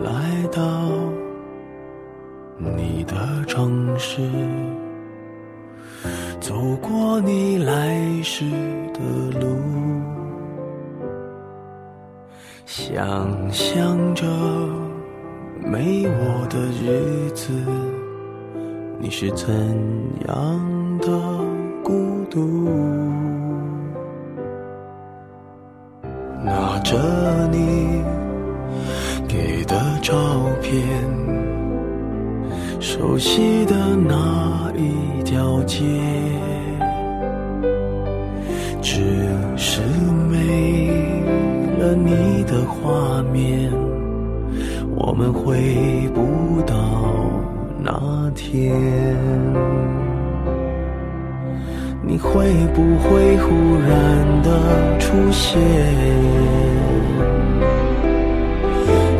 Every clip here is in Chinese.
来到你的城市，走过你来时的路，想象着没我的日子，你是怎样的孤独？照片，熟悉的那一条街，只是没了你的画面，我们回不到那天。你会不会忽然的出现？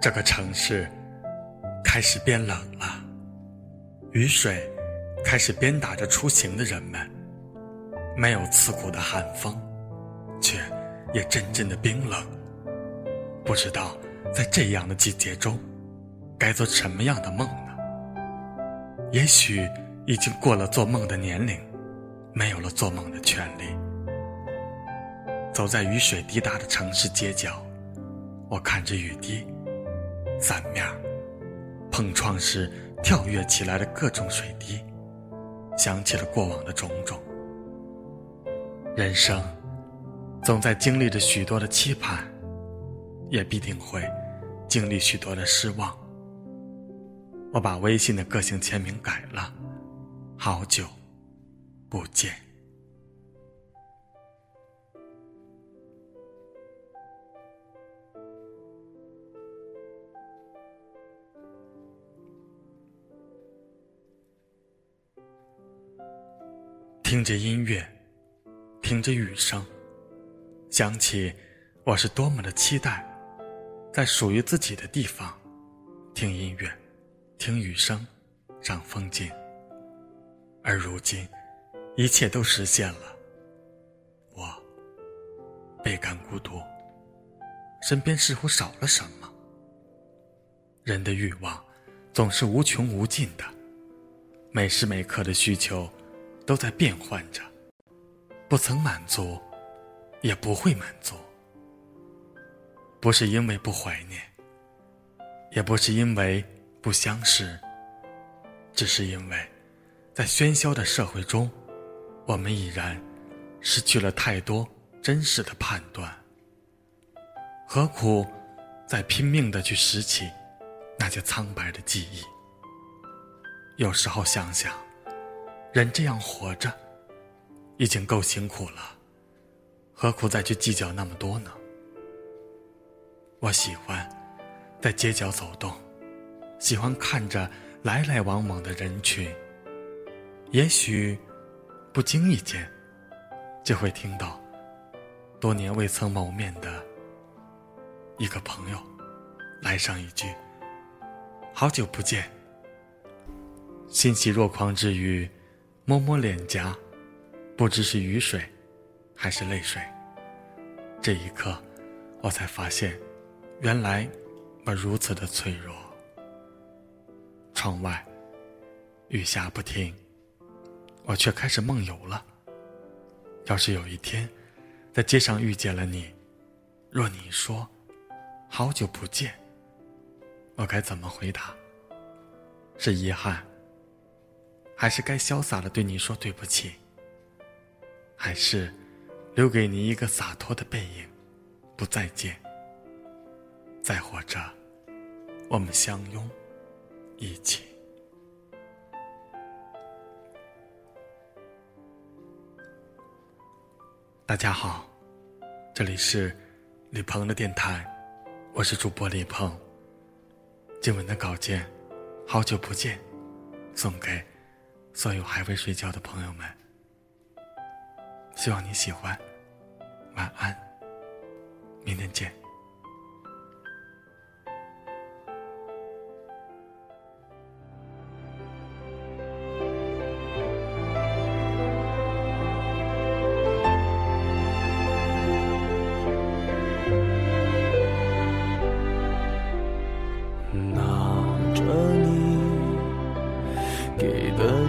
这个城市开始变冷了，雨水开始鞭打着出行的人们。没有刺骨的寒风，却也阵阵的冰冷。不知道在这样的季节中，该做什么样的梦呢？也许已经过了做梦的年龄，没有了做梦的权利。走在雨水滴答的城市街角，我看着雨滴。伞面碰撞时跳跃起来的各种水滴，想起了过往的种种。人生总在经历着许多的期盼，也必定会经历许多的失望。我把微信的个性签名改了，好久不见。听着音乐，听着雨声，想起我是多么的期待，在属于自己的地方听音乐，听雨声，赏风景。而如今，一切都实现了，我倍感孤独，身边似乎少了什么。人的欲望总是无穷无尽的，每时每刻的需求。都在变换着，不曾满足，也不会满足。不是因为不怀念，也不是因为不相识，只是因为，在喧嚣的社会中，我们已然失去了太多真实的判断。何苦再拼命的去拾起那些苍白的记忆？有时候想想。人这样活着，已经够辛苦了，何苦再去计较那么多呢？我喜欢在街角走动，喜欢看着来来往往的人群。也许不经意间，就会听到多年未曾谋面的一个朋友来上一句：“好久不见。”欣喜若狂之余。摸摸脸颊，不知是雨水，还是泪水。这一刻，我才发现，原来我如此的脆弱。窗外，雨下不停，我却开始梦游了。要是有一天，在街上遇见了你，若你说好久不见，我该怎么回答？是遗憾，还是该潇洒的对你说对不起？还是留给你一个洒脱的背影，不再见？再或者，我们相拥一起。大家好，这里是李鹏的电台，我是主播李鹏。今晚的稿件，好久不见，送给所有还未睡觉的朋友们，希望你喜欢。晚安，明天见。那